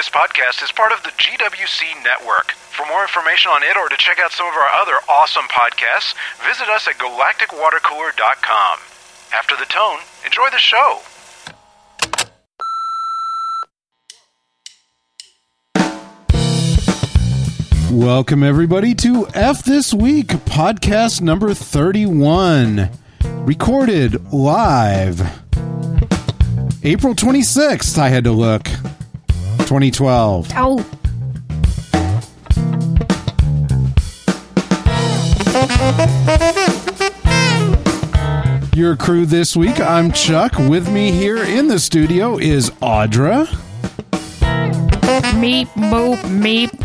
This podcast is part of the GWC network. For more information on it or to check out some of our other awesome podcasts, visit us at galacticwatercooler.com. After the tone, enjoy the show. Welcome, everybody, to F This Week, podcast number 31. Recorded live April 26th, I had to look. 2012. Oh. Your crew this week, I'm Chuck. With me here in the studio is Audra. Meep, boop, meep.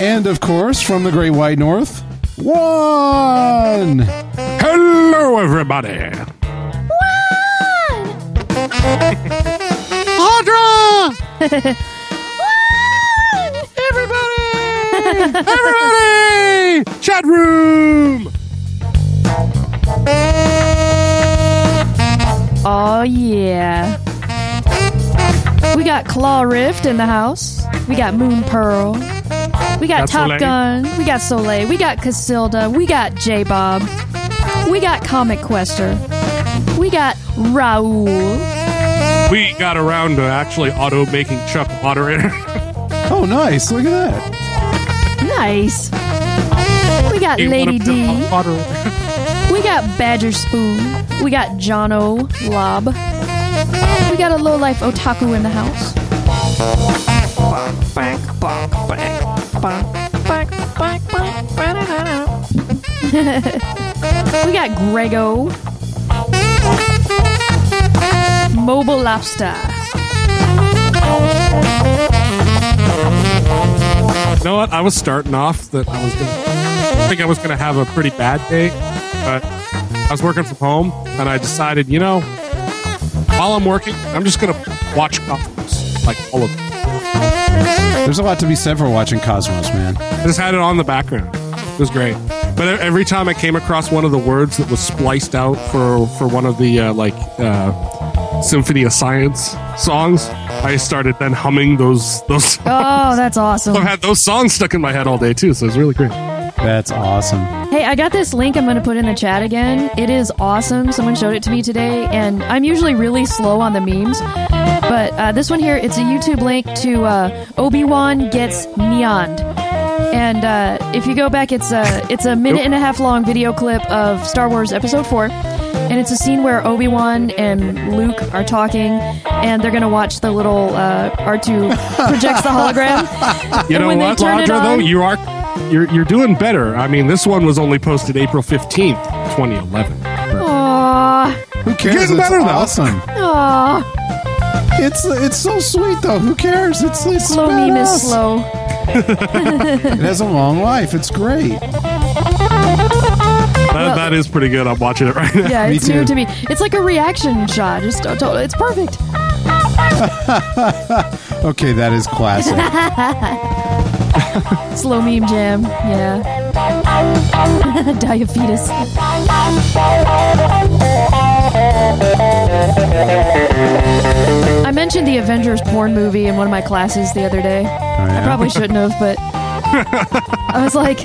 And of course, from the Great White North, one. Hello, everybody. One. Audra! everybody! everybody! Chat room! Oh, yeah. We got Claw Rift in the house. We got Moon Pearl. We got Got Top Soleil. Gun. We got Soleil. We got Casilda. We got J Bob. We got Comic Quester. We got Raul. We got around to actually auto making Chuck moderator. Oh, nice. Look at that. Nice. We got You Lady put D. a moderator? We got Badger Spoon. We got Jono Lob. We got a low life otaku in the house. we got Grego. Mobile Lobster. You know what? I was starting off that I was gonna I think I was gonna have a pretty bad day, but I was working from home and I decided, you know, while I'm working, I'm just gonna watch Cosmos, like all of them. There's a lot to be said for watching Cosmos, man. I just had it on the background. It was great. But every time I came across one of the words that was spliced out for for one of the uh, like uh, Symphony of Science songs, I started then humming those those. Oh, that's awesome. I've had those songs stuck in my head all day too, so it's really great. That's awesome. Hey, I got this link I'm going to put in the chat again. It is awesome. Someone showed it to me today, and I'm usually really slow on the memes. But uh, this one here, it's a YouTube link to uh, Obi Wan gets neoned. And uh, if you go back, it's a it's a minute and a half long video clip of Star Wars Episode Four, and it's a scene where Obi Wan and Luke are talking, and they're gonna watch the little uh, R two projects the hologram. You And know when they what, turn it Ladra? Though you are you're you're doing better. I mean, this one was only posted April fifteenth, twenty eleven. Who cares? Getting It's better, though. awesome. aww. It's it's so sweet though. Who cares? It's, it's Slow meme is slow. It has a long life. It's great. That, that is pretty good. I'm watching it right now. Yeah, Me it's new too. to me. It's like a reaction shot. Just to- to- it's perfect. Okay, that is classic. Slow meme jam. Yeah. Diabetes. I mentioned the Avengers porn movie in one of my classes the other day. Oh, I probably shouldn't have, but I was like,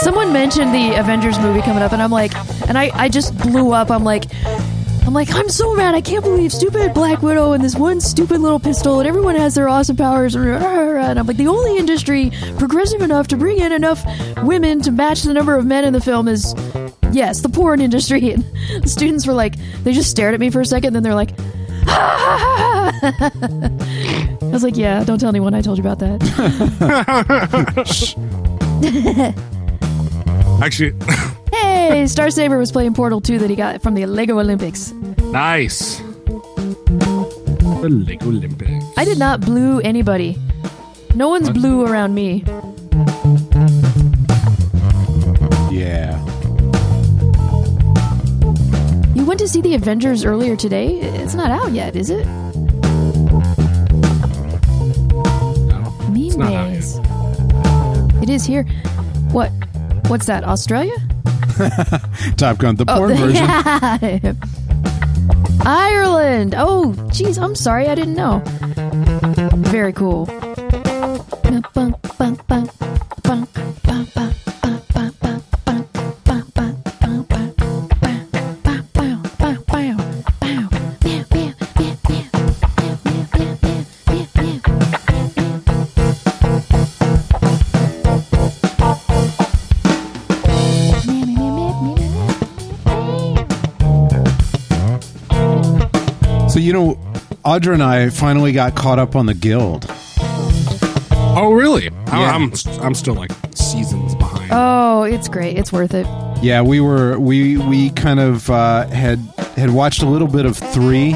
someone mentioned the Avengers movie coming up, and I'm like, and I, I just blew up. I'm like, I'm like, I'm so mad. I can't believe stupid Black Widow and this one stupid little pistol, and everyone has their awesome powers. And I'm like, the only industry progressive enough to bring in enough women to match the number of men in the film is, yes, the porn industry. And the students were like, they just stared at me for a second, then they're like, I was like, yeah, don't tell anyone I told you about that. Actually, hey, Star Saber was playing Portal 2 that he got from the Lego Olympics. nice. The Lego Olympics. I did not blue anybody. No one's blue around me. Yeah. You went to see the Avengers earlier today? It's not out yet, is it? No, Mean it's not out Maze. It is here. What? What's that? Australia? Top Gun, the Oh, porn version. yeah. Ireland. Oh, jeez. I'm sorry. I didn't know. Very cool. You know, Audra and I finally got caught up on the Guild. Oh, really? I, Yeah. I'm I'm still like seasons behind. Oh, it's great. It's worth it. Yeah, we were we we kind of uh, had had watched a little bit of three,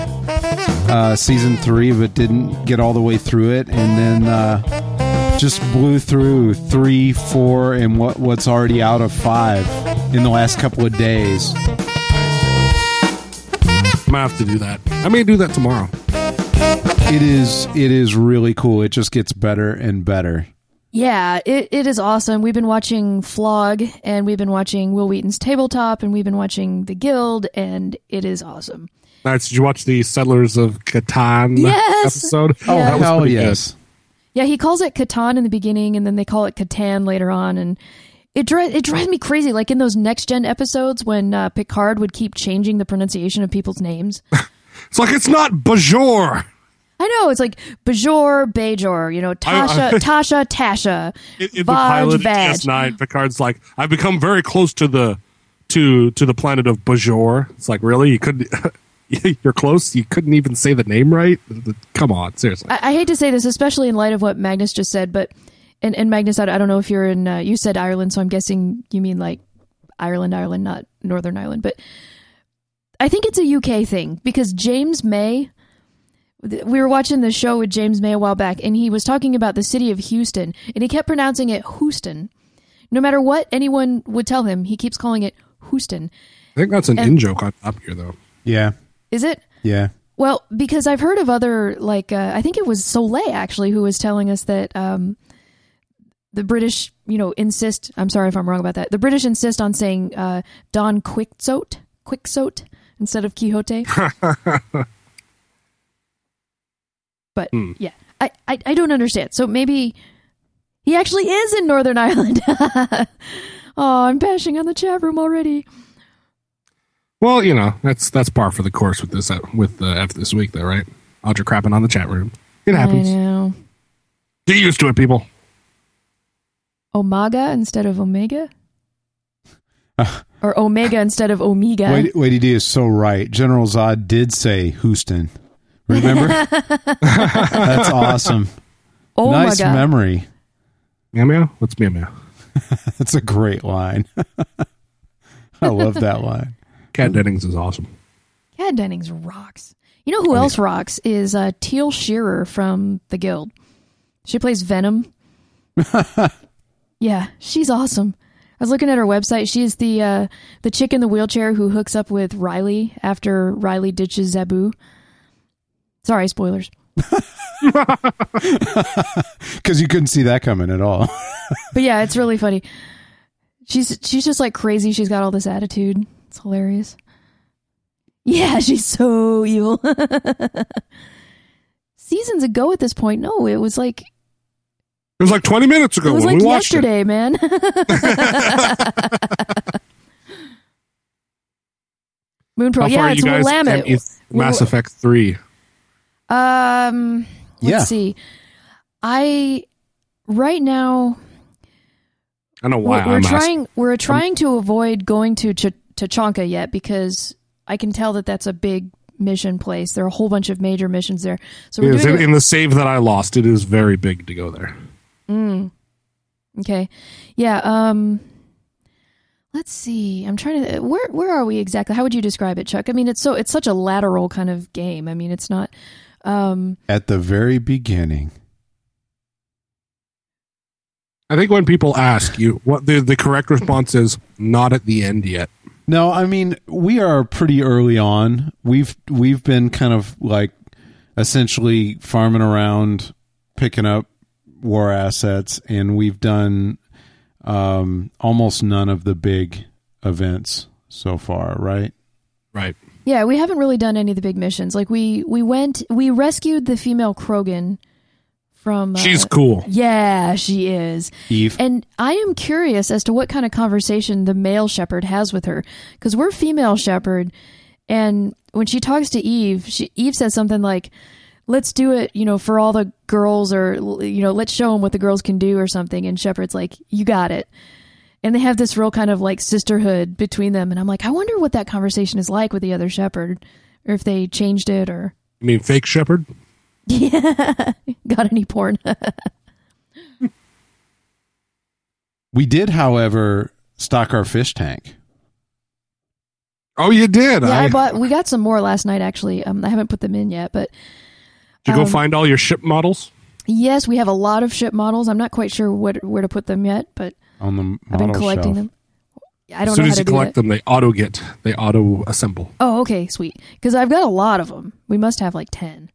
uh, season three, but didn't get all the way through it, and then uh, just blew through three, four, and what what's already out of five in the last couple of days. I'm gonna have to do that. I may do that tomorrow. It is it is really cool. It just gets better and better. Yeah, it, it is awesome. We've been watching Flog and we've been watching Wil Wheaton's Tabletop and we've been watching The Guild and it is awesome. Nice. Did you watch the Settlers of Catan Yes! episode? Oh, that was hell pretty good. yes. Yeah, he calls it Catan in the beginning and then they call it Catan later on and it dri- it drives me crazy like in those next gen episodes when uh, Picard would keep changing the pronunciation of people's names. It's like it's not Bajor. I know it's like Bajor, Bajor, you know, Tasha, I- Tasha, Tasha, In, in the pilot of Vaj. DS9, Picard's like, I've become very close to the to to the planet of Bajor. It's like, really? You couldn't? You're close. You couldn't even say the name right. Come on, seriously. I, I hate to say this, especially in light of what Magnus just said, but and, and Magnus, I, I don't know if you're in. Uh, you said Ireland, so I'm guessing you mean like Ireland, Ireland, not Northern Ireland. But I think it's a UK thing because James May. We were watching the show with James May a while back, and he was talking about the city of Houston, and he kept pronouncing it Houston. No matter what anyone would tell him, he keeps calling it Houston. I think that's an in joke on up here, though. Yeah, Is it? yeah. Well, because I've heard of other like uh, I think it was Soleil actually who was telling us that um, the British, you know, insist. I'm sorry if I'm wrong about that. The British insist on saying uh, Don Quixote, Quixote instead of Quixote. but yeah, I, I I don't understand. So maybe he actually is in Northern Ireland. oh, I'm bashing on the chat room already. Well, you know, that's that's par for the course with this uh, with the F this week, though, right? Audra crapping on the chat room. It happens. Get used to it, people. Omega instead of Omega? or Omega instead of Omega? Wait, Wait, D is so right. General Zod did say Houston. Remember? That's awesome. Omega. Nice memory. Meow meow. What's meow meow? That's a great line. I love that line. Kat Dennings is awesome. Kat Dennings rocks. You know who else rocks is uh, Teal Sherer from The Guild. She plays Venom. Yeah, she's awesome. I was looking at her website. She's the uh, the chick in the wheelchair who hooks up with Riley after Riley ditches Zaboo. Sorry, spoilers. Because you couldn't see that coming at all. But yeah, it's really funny. She's she's just like crazy. She's got all this attitude. It's hilarious. Yeah, she's so evil. Seasons ago at this point, no, it was like It was like 20 minutes ago it was when like we watched it. yesterday, man. Moon Pro, How yeah, it's you guys Willamette. in Mass Wil- Effect 3? Um, let's Yeah. see. I right now I know why we're, we're I'm trying asking. we're trying to avoid going to Ch- Tuchanka yet because I can tell that that's a big mission place. There are a whole bunch of major missions there. So we're It is. doing In, it- in the save that I lost, it is very big to go there. Okay. Yeah, um let's see. I'm trying to where where are we exactly? How would you describe it, Chuck? I mean, it's so it's such a lateral kind of game. I mean, it's not um At the very beginning. I think when people ask you, what the, the correct response is, not at the end yet. No, I mean we are pretty early on. We've we've been kind of like essentially farming around, picking up war assets, and we've done um, almost none of the big events so far, right? Right. Yeah, we haven't really done any of the big missions. Like we we went we rescued the female Krogan from uh, She's cool. Yeah, she is. Eve. And I am curious as to what kind of conversation the male Shepard has with her cuz we're female Shepard and when she talks to Eve, she, Eve says something like let's do it, you know, for all the girls or you know, let's show them what the girls can do or something and Shepard's like you got it and they have this real kind of like sisterhood between them and i'm like i wonder what that conversation is like with the other Shepard or if they changed it or You mean fake Shepard? Yeah. got any porn We did, however, stock our fish tank. Oh, you did. yeah i I, bought we got some more last night actually um, i haven't put them in yet but did you go um, find all your ship models? yes we have a lot of ship models i'm not quite sure what where to put them yet but on the i've been collecting shelf. them i don't as soon know as how you to collect them, they auto get they auto assemble. oh okay sweet because i've got a lot of them we must have like 10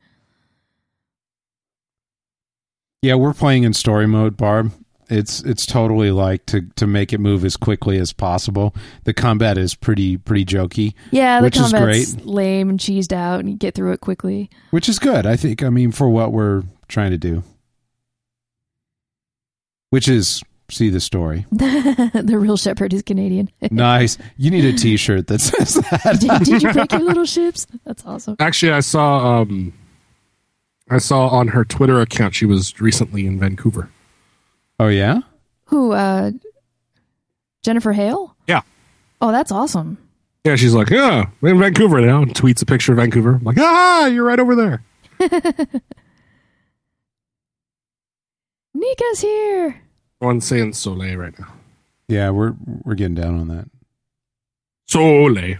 Yeah, we're playing in story mode, Barb. It's it's totally like to to make it move as quickly as possible. The combat is pretty pretty jokey, yeah the Which is great. lame and cheesed out and you get through it quickly which is good. I think. I mean, for what we're trying to do, which is see the story. the real Shepard is canadian nice. You need a T-shirt that says that. did, did you break your little ships that's awesome Actually, I saw um, I saw on her Twitter account she was recently in Vancouver. Oh yeah. Who, uh, Jennifer Hale? Yeah. Oh, that's awesome. Yeah, she's like, yeah, we're in Vancouver now, and tweets a picture of Vancouver. I'm like, ah, you're right over there. Nika's here. Everyone's saying Soleil right now. Yeah, we're we're getting down on that. Soleil. Soleil.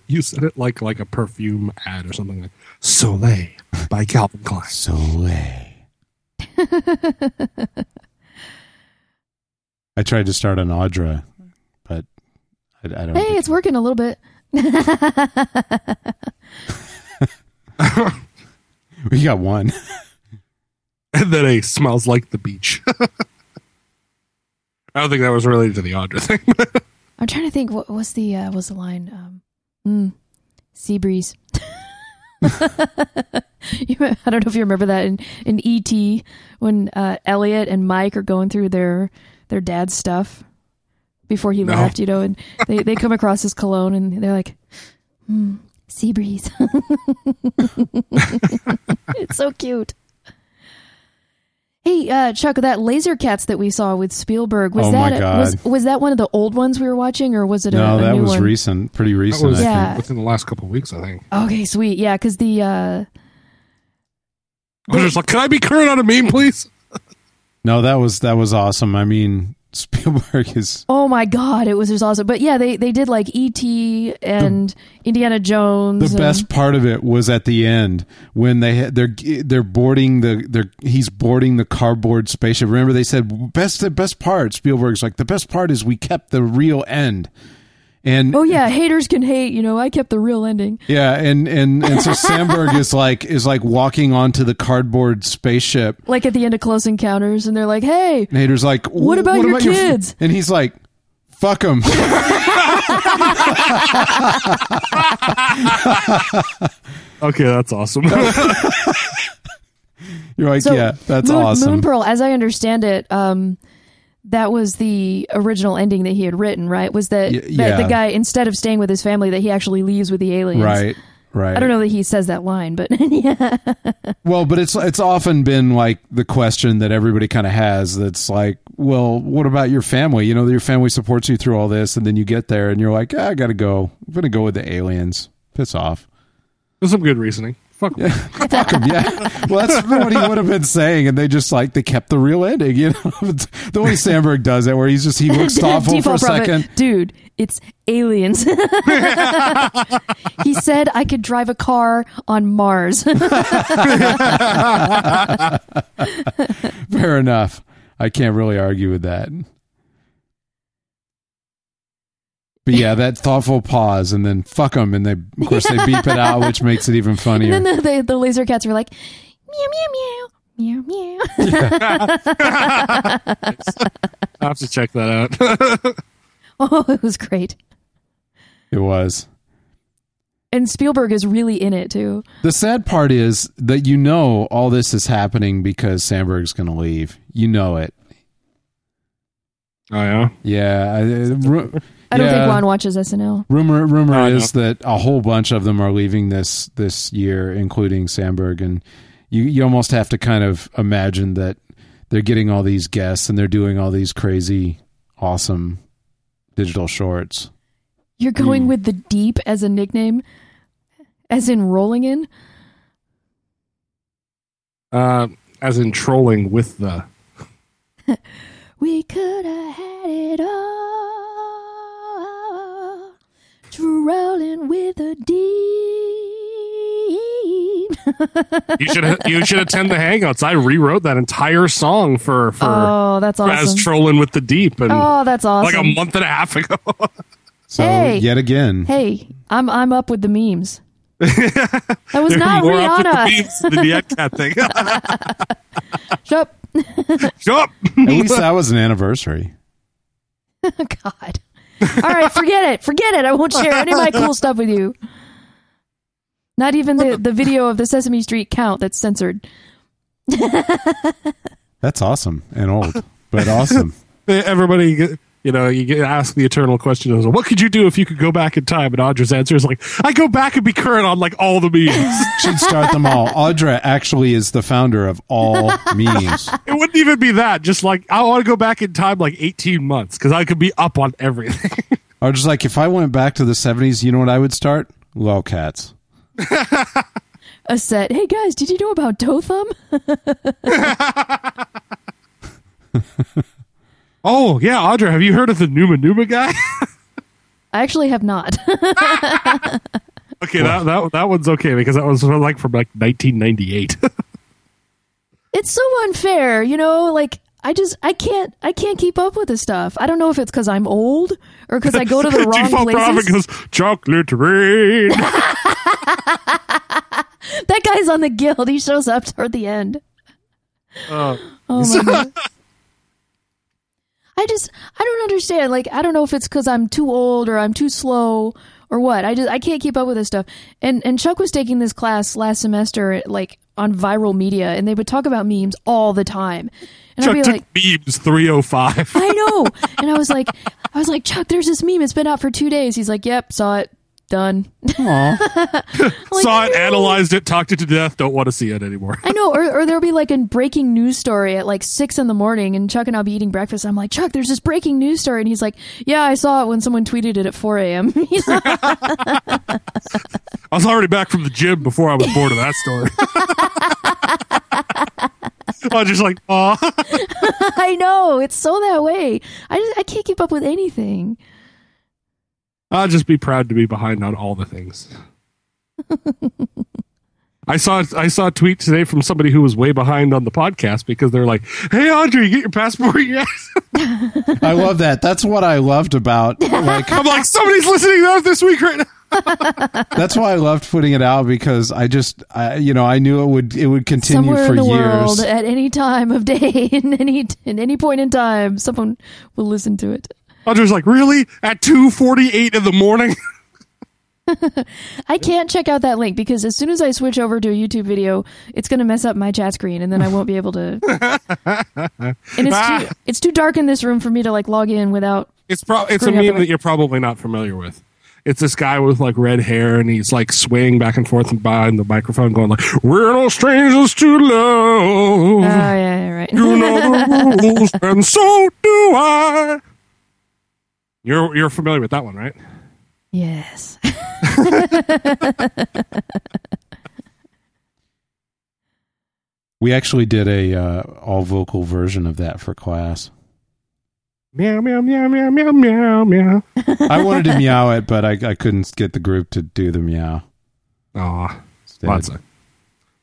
you said it like like a perfume ad or something like Soleil by Calvin Klein. Soleil. I tried to start an Audra, but I, I don't. Hey, think- it's working a little bit. we got one. And then a smells like the beach. I don't think that was related to the Audra thing. I'm trying to think. What was the uh, was the line? Um, mm, sea breeze. you, I don't know if you remember that in in ET when uh, Elliot and Mike are going through their their dad's stuff before he No. left. You know, and they they come across his cologne and they're like, mm, sea breeze. it's so cute. Hey, uh, Chuck, that Laser Cats that we saw with Spielberg was Oh, that God. was was that one of the old ones we were watching, or was it a, no, a that new was one? recent, pretty that recent. was I Yeah. think. within the last couple of weeks, I think. Okay, sweet, yeah, because the uh, I was just like, can I be current on a meme, please? No, that was that was awesome. I mean, Spielberg is oh my god, it was just awesome. But yeah, they they did like E.T. and Indiana Jones. the and- best part of it was at the end when they had, they're they're boarding the they're he's boarding the cardboard spaceship. Remember they said best the best part. Spielberg's like the best part is we kept the real end. And Oh yeah, haters can hate. You know, I kept the real ending. yeah, and and and so Samberg is like is like walking onto the cardboard spaceship. Like at the end of Close Encounters, and they're like, "Hey, And Hader's like, What about your kids?" and he's like, "Fuck them." Okay, that's awesome. You're like, So, yeah, that's Moon, awesome. Moon Pearl, as I understand it, um, that was the original ending that he had written, right? Was that, Y- that the guy instead of staying with his family, that he actually leaves with the aliens? right, right. I don't know that he says that line, but yeah. Well, but it's it's often been like the question that everybody kind of has. That's like, well, what about your family? You know, your family supports you through all this, and then you get there, and you're like, ah, I got to go. I'm gonna go with the aliens. Piss off. There's some good reasoning. Fuck. Yeah, fuck them. Yeah. Well, that's what he would have been saying, and they just like they kept the real ending. You know, the way Samberg does it, where he's just he looks thoughtful for a Default profit. second. Dude, it's aliens. he said I could drive a car on Mars. Fair enough. I can't really argue with that. But yeah, that thoughtful pause, and then fuck them, and they of course they beep it out, which makes it even funnier. and then the, the, the laser cats were like, meow meow meow meow. meow. I have to check that out. oh, it was great. It was. And Spielberg is really in it too. The sad part is that you know all this is happening because Samberg's going to leave. You know it. oh yeah. Yeah. I, ru- I don't yeah. think Juan watches SNL. Rumor rumor I is that a whole bunch of them are leaving this this year, including Samberg, and you you almost have to kind of imagine that they're getting all these guests and they're doing all these crazy, awesome digital shorts. You're going with the deep as a nickname, as in rolling in. Uh, as in trolling with the. We could have had it all. Rolling with the deep. You should you should attend the Hangouts. I rewrote that entire song for for oh, that's as awesome. trolling with the deep and Oh, that's awesome. like a month and a half ago. So Hey. yet again, hey, I'm I'm up with the memes. that was not More up with the Rihanna. than the Ed Cat thing. Shut up. Shut up. at least that was an anniversary. God. All right, forget it. Forget it. I won't share any of my cool stuff with you. Not even the, the video of the Sesame Street count that's censored. That's awesome and old, but awesome. Everybody, get- you know, you get asked the eternal question: is, "What could you do if you could go back in time?" And Audra's answer is like, "I go back and be current on like all the memes." Should start them all. Audra actually is the founder of all memes. it wouldn't even be that. Just like I want to go back in time like eighteen months because I could be up on everything. Or just like if I went back to the seventies, you know what I would start? Lolcats. A set. Hey guys, did you know about Dotham? Oh yeah, Audra, have you heard of the Numa Numa guy? I actually have not. okay, that, that that one's okay because that was like from like 1998. it's so unfair, you know, like I just I can't I can't keep up with this stuff. I don't know if it's cuz I'm old or cuz I go to the wrong Default places. goes chocolate rain. That guy's on the guild. He shows up toward the end. Uh, Oh my god. I just I don't understand. Like I don't know if it's because I'm too old or I'm too slow or what. I just I can't keep up with this stuff. And and Chuck was taking this class last semester like on viral media, and they would talk about memes all the time. And Chuck I'd be took like, memes 305. I know. And I was like, I was like, Chuck, there's this meme. It's been out for two days. He's like, Yep, saw it. Done. Aw. Like, Saw it, analyzed it, talked it to death. Don't want to see it anymore. I know, or, or there'll be like a breaking news story at like six in the morning, and Chuck and I'll be eating breakfast. I'm like, Chuck, there's this breaking news story, and he's like, Yeah, I saw it when someone tweeted it at 4 a.m. I was already back from the gym before I was bored of that story. I was just like, oh, I know it's so that way. I just I can't keep up with anything. I'll just be proud to be behind on all the things. I saw I saw a tweet today from somebody who was way behind on the podcast because they're like, "Hey, Audrey, you get your passport yet?" I love that. That's what I loved about like I'm like, somebody's listening to us this week right now. that's why I loved putting it out because I just I, you know I knew it would it would continue Somewhere for in the years. world, at any time of day, in any in any point in time, someone will listen to it. Audrey's like, "Really? At 2:48 in the morning?" I can't check out that link because as soon as I switch over to a YouTube video, it's going to mess up my chat screen, and then I won't be able to. and it's ah. too it's too dark in this room for me to like log in without. It's pro- it's a meme that you're probably not familiar with. It's this guy with like red hair and he's like swaying back and forth behind the microphone, going like, "We're no strangers to Oh love. yeah, yeah, right. you know the rules, and so do I." You're you're familiar with that one, right? yes. We actually did a uh, all vocal version of that for class. Meow meow meow meow meow meow meow. I wanted to meow it, but I, I couldn't get the group to do the meow. Aw, Instead. lots of.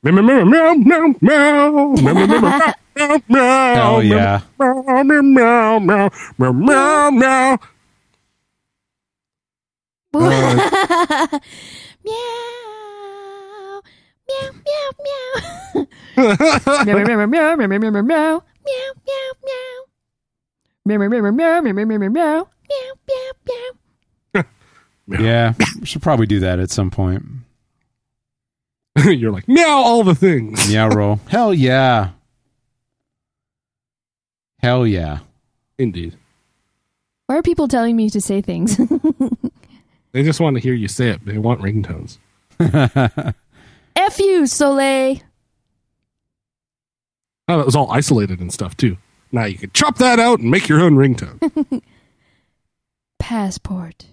Meow meow meow meow meow meow meow meow meow meow. Oh yeah, Meow meow meow meow meow meow Meow. Meow, meow, meow. meow, meow, meow, meow, meow, meow, meow, meow. Meow, meow, meow. Meow, meow, meow, meow, meow, meow, meow, meow. Meow, meow, meow. Yeah, we should probably do that at some point. You're like, meow all the things. meow roll. Hell yeah. Hell yeah. Indeed. Why are people telling me to say things? They just want to hear you say it. They want ringtones. F you, Soleil. Oh, that was all isolated and stuff too. Now you can chop that out and make your own ringtone. Passport.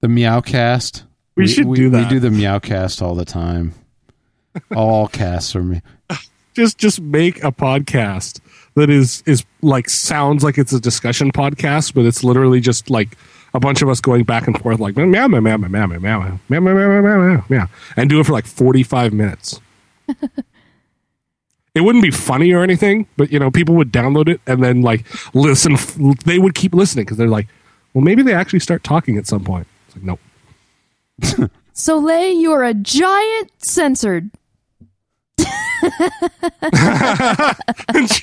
The Meowcast. We should do that. We do the Meowcast all the time. all casts are me. just just make a podcast that is is like sounds like it's a discussion podcast, but it's literally just like a bunch of us going back and forth like meow meow meow meow meow meow meow meow meow meow meow meow meow meow and do it for like forty five minutes. it wouldn't be funny or anything, but you know, people would download it and then like listen. They would keep listening because they're like, well, maybe they actually start talking at some point. It's like, nope. Soleil, you are a giant censored.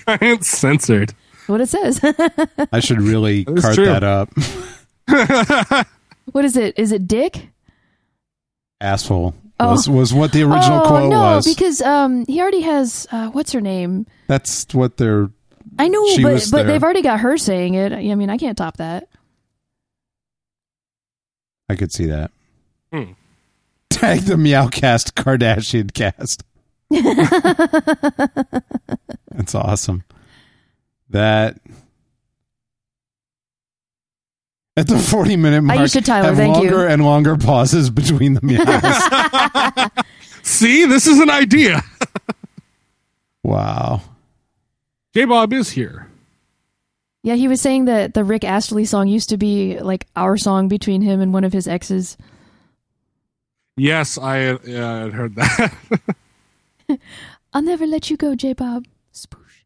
giant censored. What it says. I should really That is cart true. that up. what is it? Is it Dick? Asshole Oh. was, was what the original oh quote no, was. because um he already has uh, what's her name? That's what they're. I know, She but was but there. they've already got her saying it. I mean, I can't top that. I could see that. Hmm. Tag the Meowcast Kardashian cast. That's awesome. That at the forty minute mark, I used to Tyler, have thank you. longer and longer pauses between the meows. See, this is an idea. wow. J Bob is here. Yeah, he was saying that the Rick Astley song used to be like our song between him and one of his exes. Yes, I had, yeah, heard that. I'll never let you go, J Bob. Spoosh.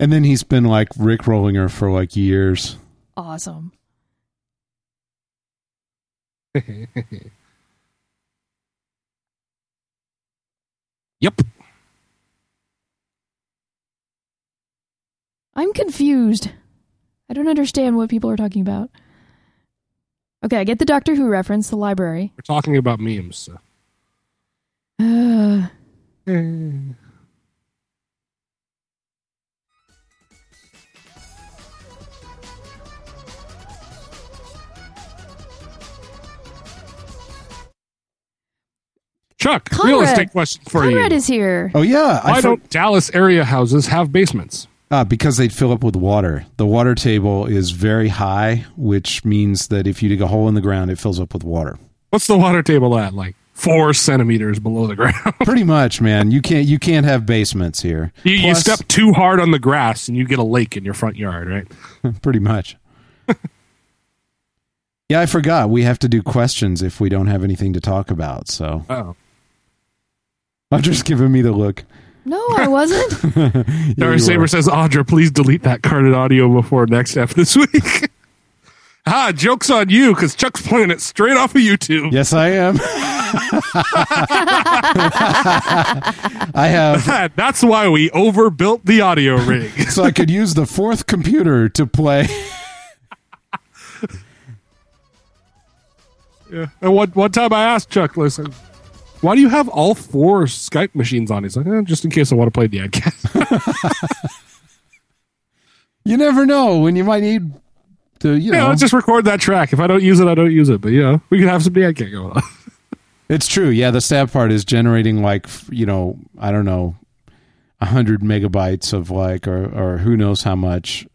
And then he's been like Rick rolling her for like years. Awesome. yep. I'm confused. I don't understand what people are talking about. Okay, I get the Doctor Who reference, the library. We're talking about memes. So. Uh, Chuck, real estate question for Conrad you. is here. Oh yeah, Why I for- don't Dallas area houses have basements? Ah, because they'd fill up with water. The water table is very high, which means that if you dig a hole in the ground, it fills up with water. What's the water table at? Like four centimeters below the ground. Pretty much, man. You can't you can't have basements here. you, you step too hard on the grass and you get a lake in your front yard, right? Pretty much. yeah, I forgot. We have to do questions if we don't have anything to talk about. So Oh. Audrey's giving me the look. No, I wasn't. Yeah, Darth you Saber were. says, Audra, please delete that carded audio before next F this week. ah, joke's on you because Chuck's playing it straight off of YouTube. Yes, I am. I have, That's why we overbuilt the audio rig. so I could use the fourth computer to play. yeah. And one, one time I asked Chuck, listen, why do you have all four Skype machines on? He's like, eh, just in case I want to play the adcast. You never know when you might need to, you yeah, know. let's just record that track. If I don't use it, I don't use it. But, you know, we can have some adcast going on. It's true. Yeah, the sad part is generating like you know I don't know a hundred megabytes of like or or who knows how much.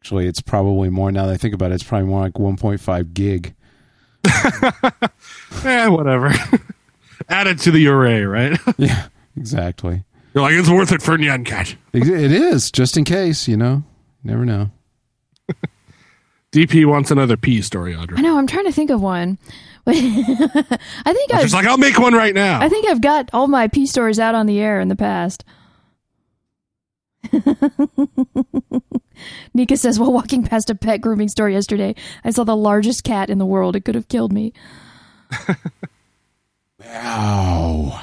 Actually, it's probably more now that I think about it. It's probably more like one point five gig. eh, whatever. Add it to the array, right? Yeah, exactly. You're like, it's worth it for Nyan Cat. It it is just in case you know. Never know. DP wants another P story, Audra. I know. I'm trying to think of one. I think I've, She's like, I'll make one right now. I think I've got all my P stories out on the air in the past. Nika says, while walking past a pet grooming store yesterday, I saw the largest cat in the world. It could have killed me. wow.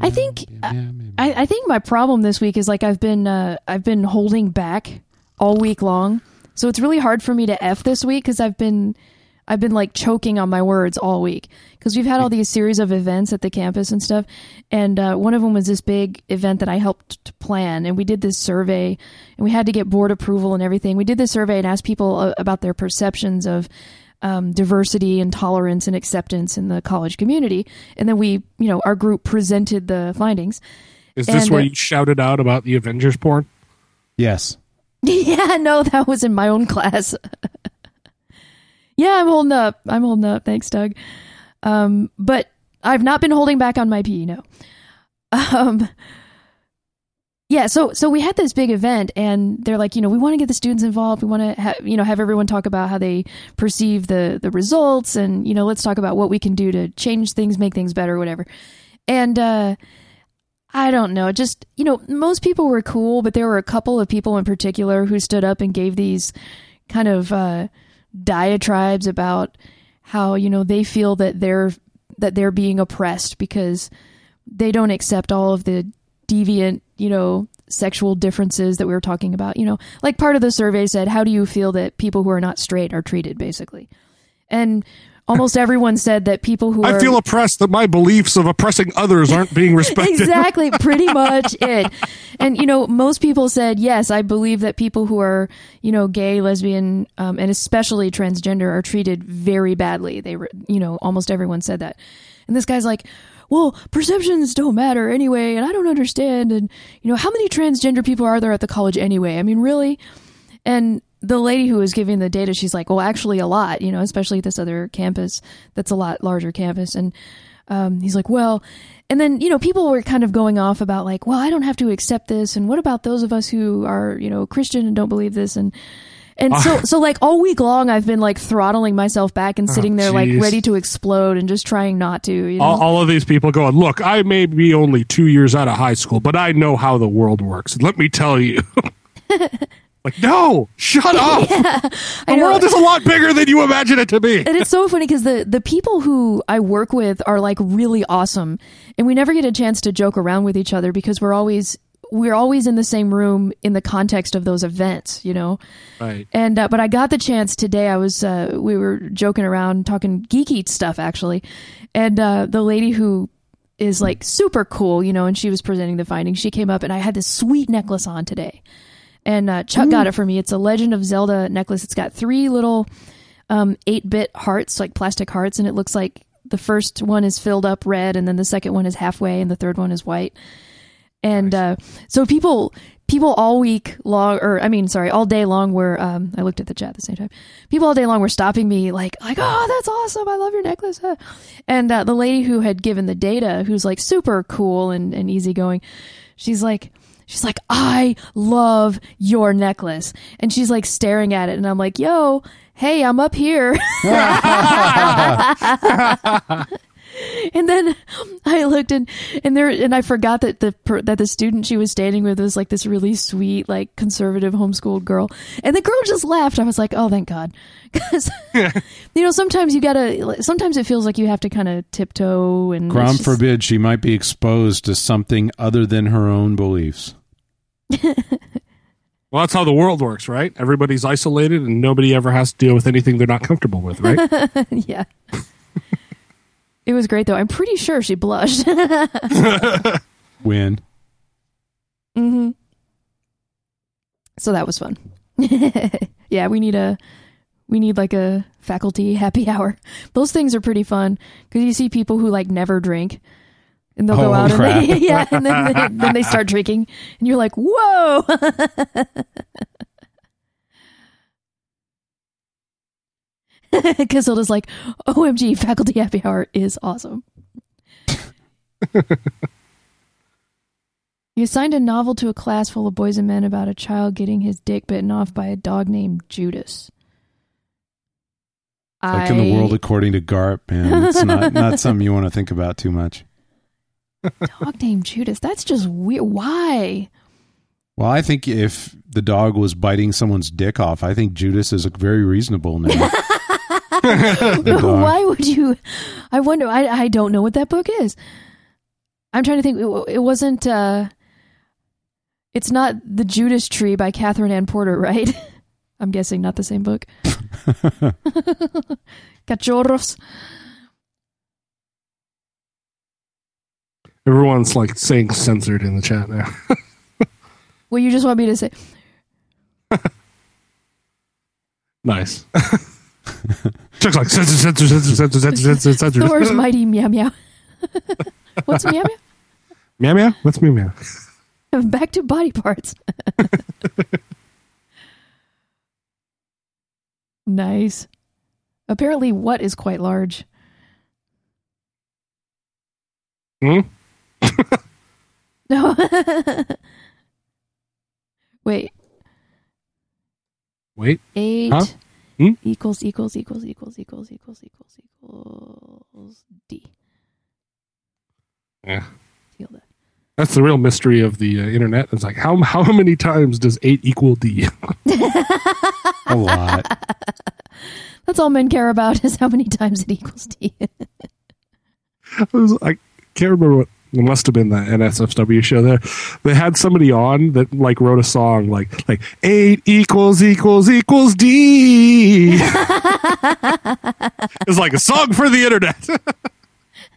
I think I, I, think my problem this week is like I've been uh, I've been holding back all week long, so it's really hard for me to f this week because I've been I've been like choking on my words all week because we've had all these series of events at the campus and stuff, and uh, one of them was this big event that I helped to plan, and we did this survey, and we had to get board approval and everything. We did this survey and asked people uh, about their perceptions of um, diversity and tolerance and acceptance in the college community. And then we, you know, our group presented the findings. Is this And, where uh, you shouted out about the Avengers porn? Yes. yeah, no, that was in my own class. yeah, I'm holding up. I'm holding up. Thanks, Doug. Um, but I've not been holding back on my PE. No. Um, yeah, so so we had this big event, and they're like, you know, we want to get the students involved. We want to, ha- you know, have everyone talk about how they perceive the the results, and you know, let's talk about what we can do to change things, make things better, whatever. And uh, I don't know, just you know, most people were cool, but there were a couple of people in particular who stood up and gave these kind of uh, diatribes about how you know they feel that they're that they're being oppressed because they don't accept all of the deviant, you know, sexual differences that we were talking about. You know, like part of the survey said, how do you feel that people who are not straight are treated, basically? And almost everyone said that people who I are feel oppressed that my beliefs of oppressing others aren't being respected. exactly pretty much it. And you know most people said yes i believe that people who are you know gay lesbian um, and especially transgender are treated very badly. They were you know almost everyone said that. And this guy's like well perceptions don't matter anyway and i don't understand and you know how many transgender people are there at the college anyway? I mean really? And the lady who was giving the data, she's like, well, actually, a lot, you know, especially at this other campus that's a lot larger campus. And um, he's like, well, and then, you know, people were kind of going off about, like, well, I don't have to accept this. And what about those of us who are, you know, Christian and don't believe this? And, and so, so like all week long, I've been like throttling myself back and sitting there, like ready to explode and just trying not to, you know? all, all of these people going, look, I may be only two years out of high school, but I know how the world works. Let me tell you. like, no, shut up. I the world is a lot bigger than you imagine it to be. and it's so funny because the the people who I work with are like really awesome, and we never get a chance to joke around with each other because we're always we're always in the same room in the context of those events, you know. Right. And uh, but I got the chance today. I was uh, we were joking around, talking geeky stuff actually, and uh, the lady who is like super cool, you know, and she was presenting the findings. She came up, and I had this sweet necklace on today, and uh, Chuck got it for me. It's a Legend of Zelda necklace. It's got three little um, eight bit hearts, like plastic hearts, and it looks like the first one is filled up red, and then the second one is halfway, and the third one is white. And uh, so people people all week long, or I mean, sorry, all day long were. Um, I looked at the chat at the same time. People all day long were stopping me, like, like, oh, that's awesome! I love your necklace. huh." And uh, the lady who had given the data, who's like super cool and, and easygoing, she's like. She's like, I love your necklace. And she's like staring at it. And I'm like, yo, hey, I'm up here. and then I looked and, and there, and I forgot that the, per- that the student she was standing with was like this really sweet, like conservative homeschooled girl. And the girl just laughed. I was like, oh, thank God. Cause, you know, sometimes you gotta, sometimes it feels like you have to kind of tiptoe and. it's God just- forbid she might be exposed to something other than her own beliefs. Well, that's how the world works, right? Everybody's isolated and nobody ever has to deal with anything they're not comfortable with, right? yeah. it was great though. I'm pretty sure she blushed. When hmm So that was fun. yeah, we need a we need like a faculty happy hour. Those things are pretty fun because you see people who like never drink. And they'll go Oh, out crap. and they, yeah, and then they, then they start drinking, and you're like, "Whoa!" Casilda's like, "OMG, faculty happy hour is awesome." You assigned a novel to a class full of boys and men about a child getting his dick bitten off by a dog named Judas. like in the world according to Garp, man, it's not not something you want to think about too much. Dog named Judas. That's just weird. Why? Well, I think if the dog was biting someone's dick off, I think Judas is a very reasonable name. Why would you? I wonder. I I don't know what that book is. I'm trying to think. It, it wasn't. Uh, it's not the Judas Tree by Katherine Anne Porter, right? I'm guessing not the same book. Cachorros. Everyone's like saying censored in the chat now. well, you just want me to say. nice. Chuck's like censor, censor, censor, censor, censor, censor, censor. Thor's mighty meow meow. What's meow meow? Meow meow. What's meow meow? Back to body parts. nice. Apparently, what is quite large. Hmm. No. Wait. Wait. Eight Huh? Hmm? equals equals equals equals equals equals equals equals D. Yeah. Feel that. That's the real mystery of the uh, internet. It's like how how many times does eight equal D? A lot. That's all men care about is how many times it equals D. I, was, I can't remember what it must have been that NSFW show there. They had somebody on that like wrote a song like like eight equals equals equals D. it's like a song for the internet.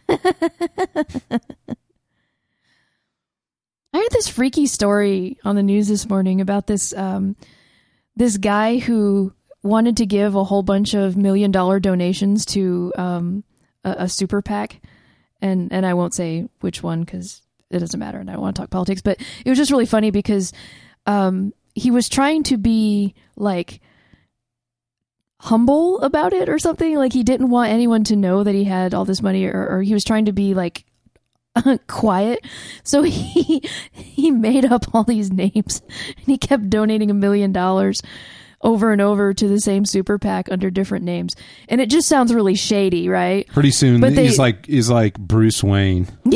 I heard this freaky story on the news this morning about this um, this guy who wanted to give a whole bunch of million dollar donations to um, a, a super PAC, and and I won't say which one because it doesn't matter, and I don't want to talk politics. But it was just really funny because um, he was trying to be like humble about it or something. Like he didn't want anyone to know that he had all this money, or, or he was trying to be like quiet. So he he made up all these names and he kept donating a million dollars over and over to the same super PAC under different names. And it just sounds really shady, right? Pretty soon, But they- he's like he's like Bruce Wayne.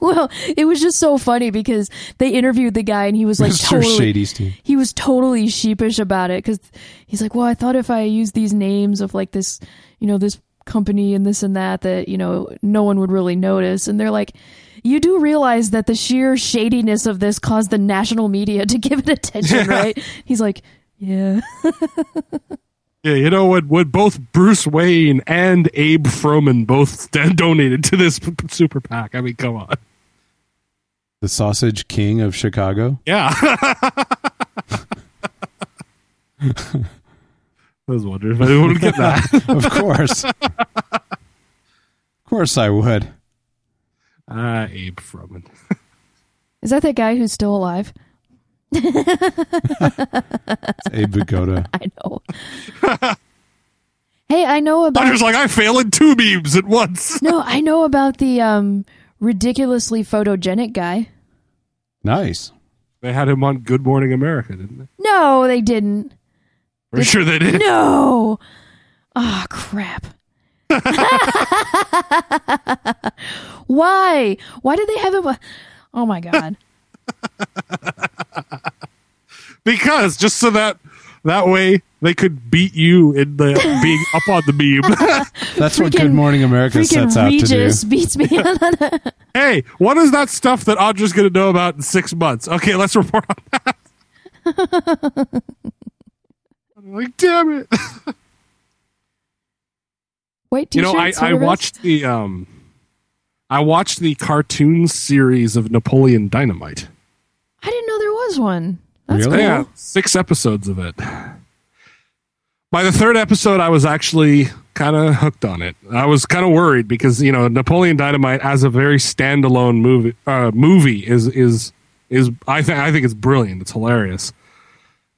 Well, it was just so funny because they interviewed the guy and he was like Mr. totally Shady's team. he was totally sheepish about it because he's like, well, I thought if I use these names of like this, you know, this company and this and that, that you know, no one would really notice. And they're like, you do realize that the sheer shadiness of this caused the national media to give it attention, right? He's like, yeah. yeah, you know what? When both Bruce Wayne and Abe Froman both donated to this p- p- super PAC. I mean, come on. The Sausage King of Chicago. Yeah. I was wondering if anyone would get that. Of course. of course I would. Ah, Abe Froman. Is that that guy who's still alive? It's Abe Vigoda. I know. hey, I know about. I about was like, I fail in two memes at once. no, I know about the um ridiculously photogenic guy. Nice. They had him on Good Morning America, didn't they? No, they didn't. Pretty sure they did. No. Ah, crap. Why? Why did they have him? Oh my god. Because just so that that way they could beat you in the being up on the meme. That's what Freaking- Good Morning America sets out to do. Regis beats me. hey, what is that stuff that Audra's going to know about in six months? Okay, let's report on that. I'm like, damn it. White you t-shirts. know, I, I whatever it is? watched the um, I watched the cartoon series of Napoleon Dynamite. I didn't know there was one. That's Really? cool. Yeah, six episodes of it. By the third episode, I was actually kind of hooked on it. I was kind of worried because you know Napoleon Dynamite as a very standalone movie uh, movie is is is I think I think it's brilliant. It's hilarious,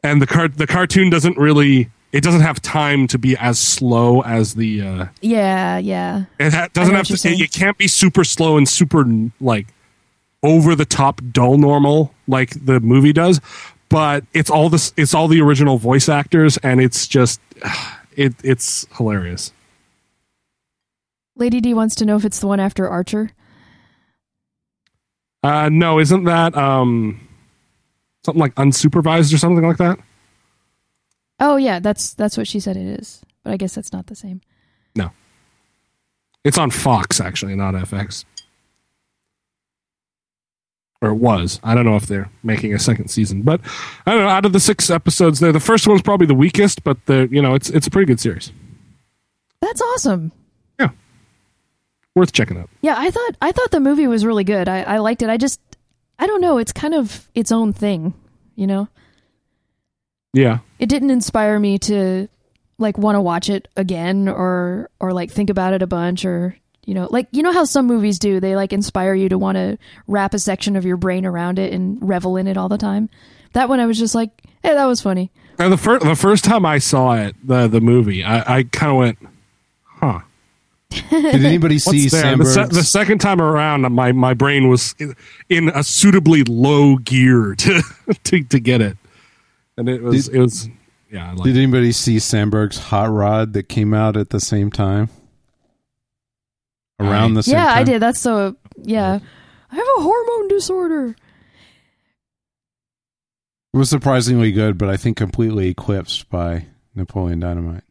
and the car- the cartoon doesn't really it doesn't have time to be as slow as the uh, Yeah, yeah. it ha- doesn't have to. It, it can't be super slow and super like over the top dull normal like the movie does. But it's all this. It's all the original voice actors, and it's just it. It's hilarious. Lady D wants to know if it's the one after Archer. Uh, no, isn't that um something like unsupervised or something like that? Oh yeah, that's that's what she said it is. But I guess that's not the same. No, it's on Fox actually, not FX. or it was. I don't know if they're making a second season, but I don't know. Out of the six episodes, there the first one's probably the weakest, but the you know it's it's a pretty good series. That's awesome. Yeah, worth checking out. Yeah, I thought I thought the movie was really good. I, I liked it. I just I don't know. It's kind of its own thing, you know. Yeah, It didn't inspire me to like want to watch it again or or like think about it a bunch or you know like you know how some movies do they like inspire you to want to wrap a section of your brain around it and revel in it all the time. That one I was just like, hey, that was funny. and the first the first time I saw it, the the movie, I, I kind of went, huh. Did anybody see What's there? The, se- the second time around, my, my brain was in, in a suitably low gear to, to to get it, and it was Did- it was yeah. I Did it. anybody see Samberg's Hot Rod that came out at the same time? Around I- the same time? yeah, time? I did. That's so yeah. I have a hormone disorder. It was surprisingly good, but I think completely eclipsed by Napoleon Dynamite.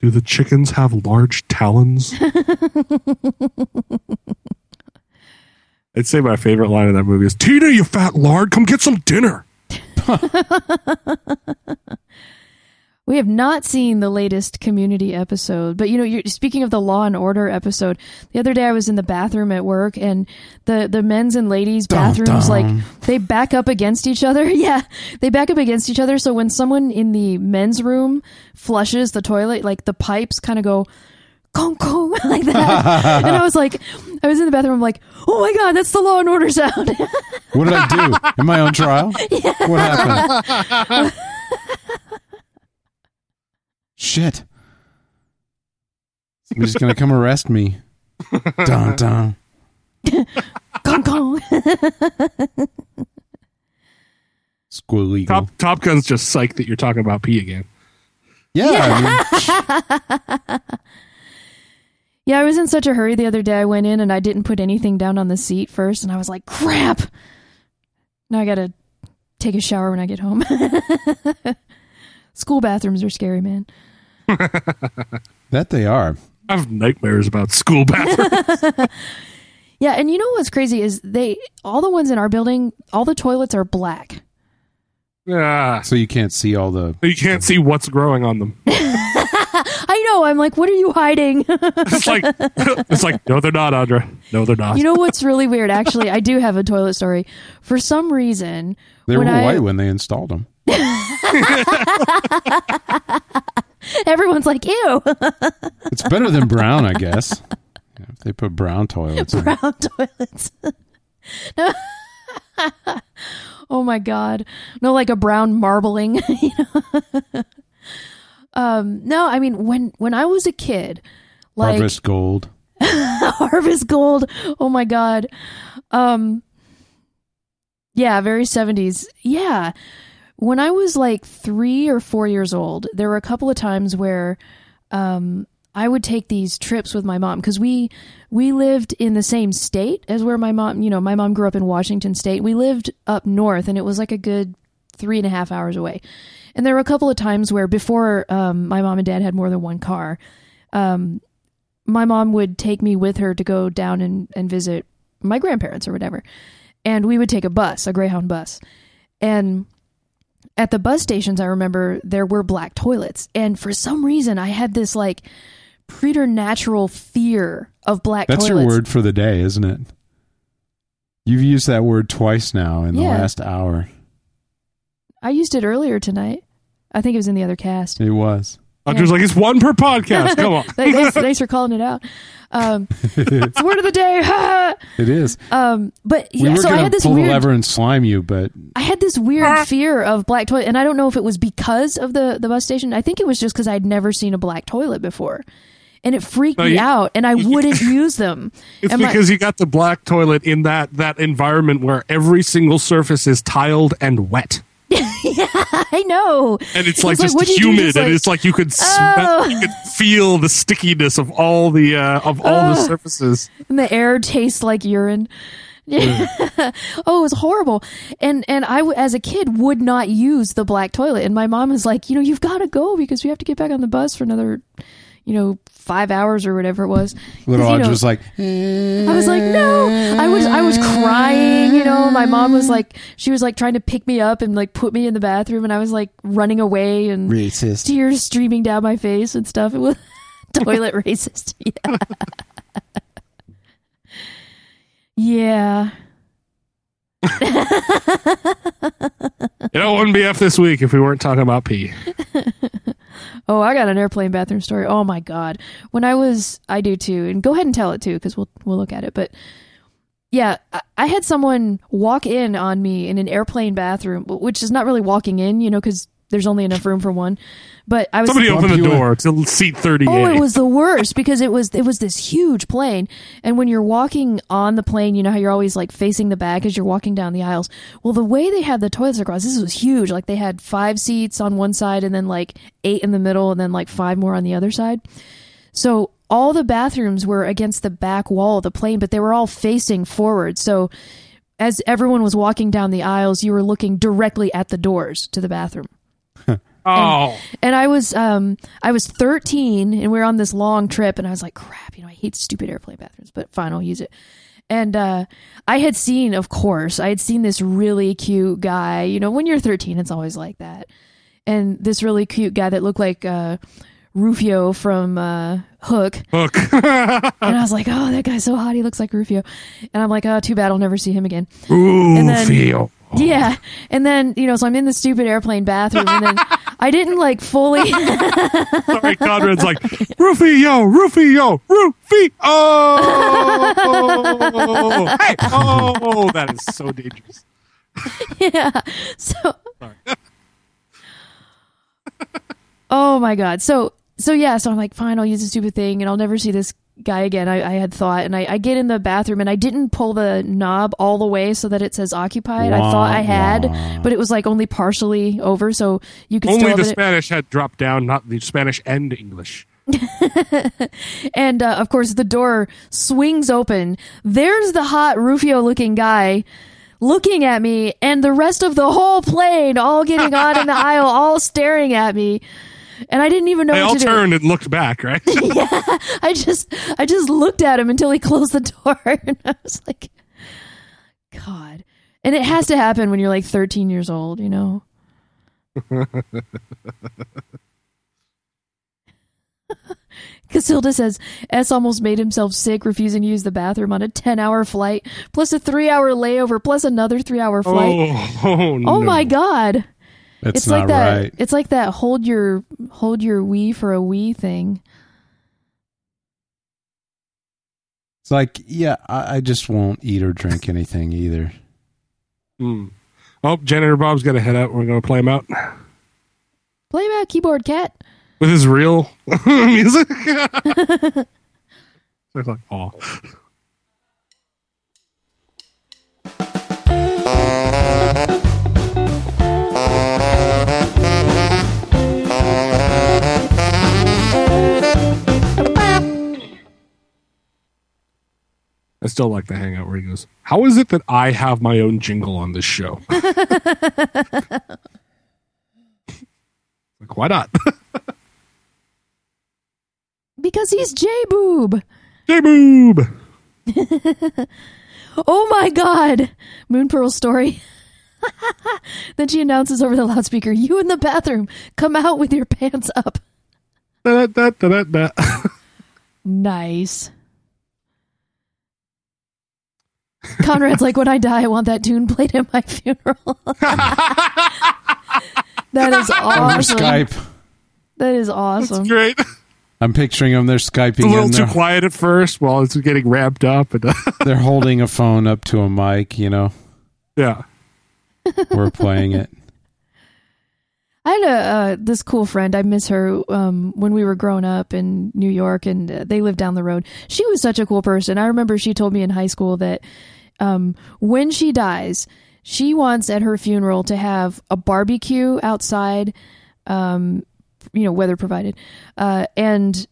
Do the chickens have large talons? I'd say my favorite line in that movie is Tina, you fat lard, come get some dinner. We have not seen the latest community episode, but you know, you're speaking of the Law and Order episode. The other day, I was in the bathroom at work, and the the men's and ladies' Dum, bathrooms dum. like they back up against each other. Yeah, they back up against each other. So when someone in the men's room flushes the toilet, like the pipes kind of go. Kong kong like that, and I was like, I was in the bathroom. I'm like, oh my god, that's the Law and Order sound. What did I do? Am I on trial? What happened? Shit. Somebody's going to come arrest me. Dun, dun. Kong kong. School legal. Top Top Gun's just psyched that you're talking about pee again. Yeah. I mean, Yeah, I was in such a hurry the other day. I went in and I didn't put anything down on the seat first, and I was like, crap. Now I gotta take a shower when I get home. School bathrooms are scary, man. that they are. I have nightmares about school bathrooms. Yeah, and you know what's crazy is they all the ones in our building, all the toilets are black. yeah, So you can't see all the. you can't see what's growing on them. I know. I'm like, what are you hiding? It's like it's like no, they're not, Audra. No, they're not. you know what's really weird? Actually, I do have a toilet story. For some reason, They were when I- white when they installed them. everyone's like, ew. It's better than brown, I guess. Yeah, if they put brown toilets in. brown toilets. No. oh my god. No like a brown marbling. you know? Um no, I mean when when I was a kid, like Harvest Gold. Harvest Gold. Oh my god. Um Yeah, very 70s. Yeah. When I was like 3 or 4 years old, there were a couple of times where um I would take these trips with my mom because we we lived in the same state as where my mom, you know, my mom grew up in Washington State. We lived up north, and it was like a good three and a half hours away. And there were a couple of times where before um, my mom and dad had more than one car, um, my mom would take me with her to go down and, and visit my grandparents or whatever. And we would take a bus, a Greyhound bus. And at the bus stations, I remember there were black toilets. And for some reason, I had this like preternatural fear of black That's toilets. your word for the day, isn't it? You've used that word twice now in the Yeah. last hour. I used it earlier tonight. I think it was in the other cast. It was. Audra's like it's one per podcast. Come on. thanks, thanks for calling it out. Um, it's the word of the day. It is. um, but we yeah, were so I had this pull weird the lever and slime you, but I had this weird fear of black toilet, and I don't know if it was because of the the bus station. I think it was just because I'd never seen a black toilet before, and it freaked No, me you- out, and I wouldn't use them. It's And my- because you got the black toilet in that that environment where every single surface is tiled and wet. I know, And it's like like, just do? humid, Just and like- it's like you could Oh. smell, you could feel the stickiness of all the uh, of all the surfaces. and the air tastes like urine. Yeah. oh, it was horrible. And and I as a kid, would not use the black toilet. And my mom was like, you know, you've got to go because we have to get back on the bus for another, you know, five hours or whatever it was. Little you know, Audrey was like, I was like, no. I was I was crying, you know. My mom was like she was like trying to pick me up and like put me in the bathroom and I was like running away and racist. tears streaming down my face and stuff. It was toilet racist. Yeah. yeah. You know, it wouldn't be F this week if we weren't talking about pee. Oh, I got an airplane bathroom story. Oh my god. When I was I do too. And go ahead and tell it too cuz we'll we'll look at it. But yeah, I- I had someone walk in on me in an airplane bathroom, which is not really walking in, you know, cuz there's only enough room for one. But I was Somebody opened the door to seat 38. Oh, it was the worst because it was it was this huge plane, and when you're walking on the plane, you know how you're always like facing the back as you're walking down the aisles. Well, the way they had the toilets across, this was huge. Like they had five seats on one side, and then like eight in the middle, and then like five more on the other side. So all the bathrooms were against the back wall of the plane, but they were all facing forward. So as everyone was walking down the aisles, you were looking directly at the doors to the bathroom oh, and I was um I was 13 and we were on this long trip and I was like crap you know I hate stupid airplane bathrooms but fine I'll use it. And uh I had seen of course I had seen this really cute guy you know when you're 13 it's always like that. And this really cute guy that looked like uh Rufio from uh Hook hook. and I was like oh that guy's so hot he looks like Rufio and I'm like oh too bad I'll never see him again Ooh, And yeah. And then, you know, so I'm in the stupid airplane bathroom and then I didn't like fully Sorry, Conrad's like, Rufio, Rufio, Rufio. Oh, hey, oh, that is so dangerous. yeah. So Oh my god. So so yeah, so I'm like, fine, I'll use the stupid thing and I'll never see this guy again. I, I had thought and I, I get in the bathroom and I didn't pull the knob all the way so that it says occupied. I thought I had, Wah, but it was like only partially over, so you could Only have the it. Spanish had dropped down, not the Spanish and English. And uh, of course, the door swings open. There's the hot Rufio looking guy looking at me, and the rest of the whole plane all getting on in the aisle, all staring at me. And I didn't even know They what all to do. turned and looked back, right? yeah, I just, I just looked at him until he closed the door, and I was like, God. And it has to happen when you're like 13 years old, you know. Casilda says S almost made himself sick refusing to use the bathroom on a 10 hour flight, plus a three hour layover, plus another three hour flight. oh, oh, Oh, no. my God. That's it's not like that. right. It's like that hold your hold your wee for a wee thing. It's like, yeah, I, I just won't eat or drink anything either. Hmm. Oh, Janitor Bob's got to head out. We're going to play him out Play him out, keyboard cat. with his real music. so it's like, oh. still like the hangout where he goes, How is it that I have my own jingle on this show? like, why not? Because he's J Boob. J Boob! Oh my god. Moon Pearl story. then she announces over the loudspeaker, You in the bathroom. Come out with your pants up. Da, da, da, da, da. Nice. Conrad's like, when I die, I want that tune played at my funeral. that is awesome. Over awesome. Skype. That is awesome. Great. I'm picturing them. They're skyping. It's a little and too quiet at first while it's getting ramped up. And, they're holding a phone up to a mic. You know, yeah. we're playing it. I had a uh, this cool friend. I miss her um, when we were growing up in New York, and uh, they lived down the road. She was such a cool person. I remember she told me in high school that um, when she dies, she wants at her funeral to have a barbecue outside, um, you know, weather provided, uh, and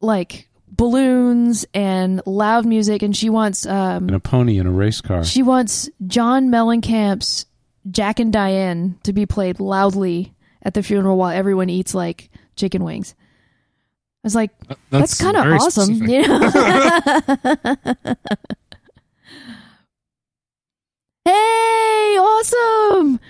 like balloons and loud music. And she wants um, And a pony in a race car. she wants John Mellencamp's Jack and Diane to be played loudly at the funeral while everyone eats like chicken wings. I was like, That- that's, kind of awesome. specific. You know? hey, awesome!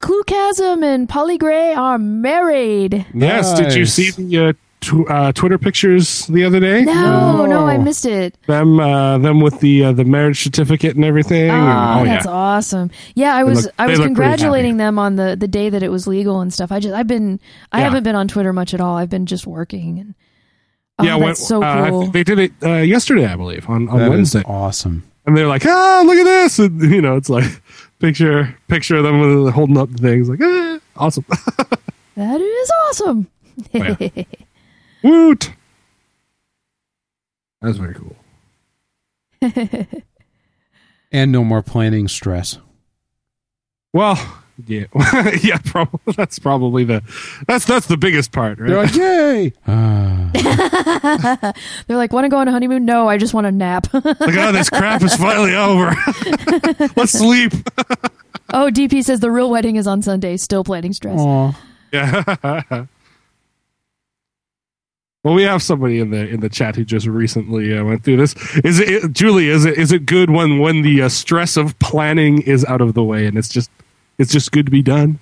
Clue Chasm and Polly Gray are married. Yes. Did you see the uh, tw- uh, Twitter pictures the other day? No, no, I missed it. Them, uh, them with the uh, the marriage certificate and everything. Oh, And- oh that's yeah. awesome. Yeah, I was look- I was congratulating them on the the day that it was legal and stuff. I just I've been I Yeah. haven't been on Twitter much at all. I've been just working and oh, yeah, that's when- so uh, cool. think they did it uh, yesterday, I believe, on, on That is Wednesday. awesome. and they're like, "Ah, look at this!" And, you know, it's like picture picture of them holding up the things, like, "Ah, awesome, that is awesome. Oh, yeah. woot!" That's very cool. And no more planning stress. Well, yeah, yeah, probably that's probably the that's that's the biggest part, right? They're like, yay! Ah. They're like, want to go on a honeymoon? No, I just want to nap. like, oh, this crap is finally over. Let's sleep. oh, DP says the real wedding is on Sunday. Still planning stress. Aw. Yeah. Well, we have somebody in the in the chat who just recently uh, went through this. Is it Julie? Is it is it good when when the uh, stress of planning is out of the way and it's just it's just good to be done?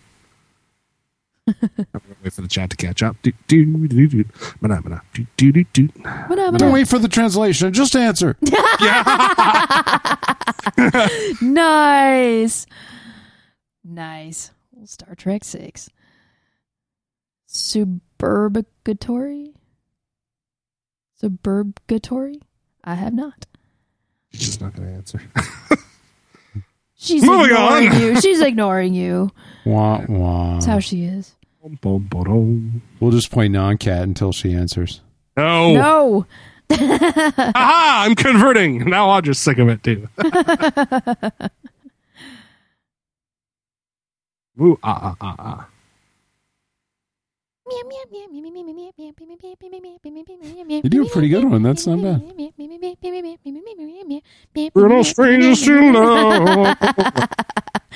I'm gonna wait for the chat to catch up. Do, do, do, do. Mana, mana. Do, do, do, do. What Don't wait for the translation. Just answer. Nice. Nice. Star Trek 6. Suburgatory? Suburgatory? I have not. She's not going to answer. She's Moving ignoring on. you. She's ignoring you. Wah, wah. That's how she is. Bum, bum, ba-dum. We'll just play Nyan Cat until she answers. No. No. Aha! I'm converting. Now I'm just sick of it too. Ooh, ah, ah, ah, ah. You're a pretty good one. That's not bad. We're no strangers to love.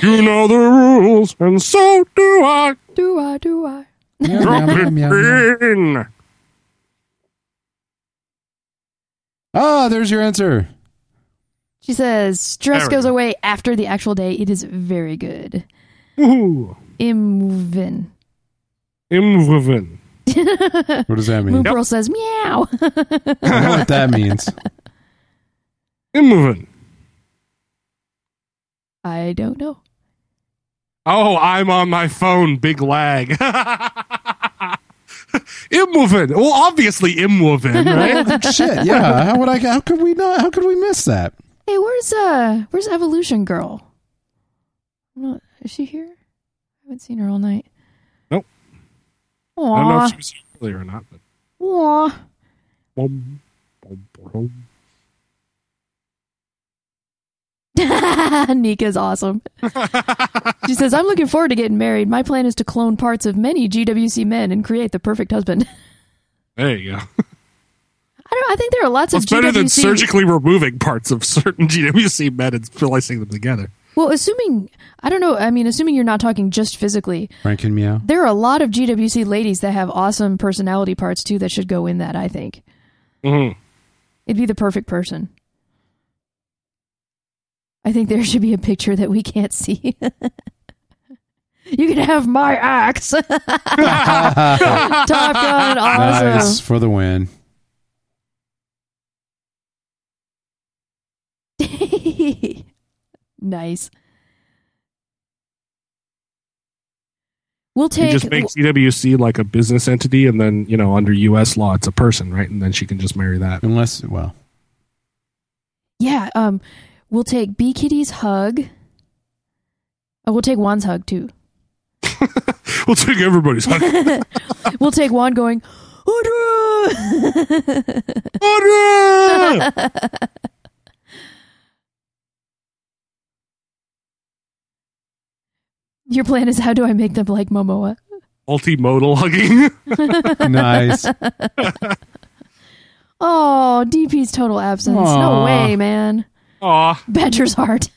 you know the rules, and so do I. Do I, do I? Meow, Drop meow, it meow, meow. in. Ah, there's your answer. She says, stress goes go. away after the actual day. It is very good. Woohoo. Imvin. Imwoven. What does that mean? Moon Pearl says, meow. I know what that means. Imwoven. I don't know. Oh, I'm on my phone. Big lag. Imwoven. Well, obviously Imwoven, right? Shit, yeah. How would I? How could we not? How could we miss that? Hey, where's uh where's Evolution Girl? I'm not is she here? I haven't seen her all night. Nope. I don't know if she was here earlier or not, but. Nika's awesome. she says, I'm looking forward to getting married. My plan is to clone parts of many GWC men and create the perfect husband. There you go. I don't I think there are lots Well, of it's better than surgically removing parts of certain GWC men and splicing them together. Well, assuming I don't know, I mean assuming you're not talking just physically, Frank and Meow. there are a lot of GWC ladies that have awesome personality parts too that should go in that, I think. Mm-hmm. It'd be the perfect person. I think there should be a picture that we can't see. you can have my axe. Top Gun, awesome. Nice for the win. nice. We'll take. You take just make CWC like a business entity, and then you know under U.S. law, it's a person, right? And then she can just marry that. Unless, well, Yeah, um we'll take B Kitty's hug. Oh, we'll take Juan's hug too. we'll take everybody's. hug. We'll take Juan going, "Audra!" Audra! Your plan is how do I make them like Momoa? Multimodal hugging. nice. Oh, DP's total absence. No way, man. Aw. Badger's heart.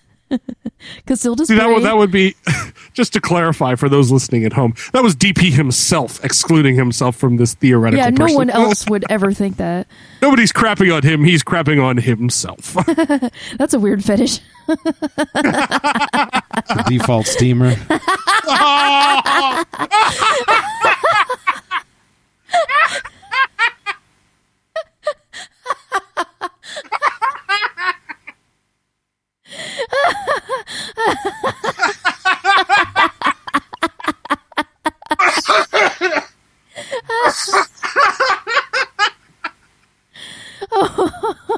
Casilda's See that would that would be just to clarify for those listening at home, that was DP himself excluding himself from this theoretical. Yeah, no person. one else would ever think that. Nobody's crapping on him. He's crapping on himself. That's a weird fetish. The default steamer.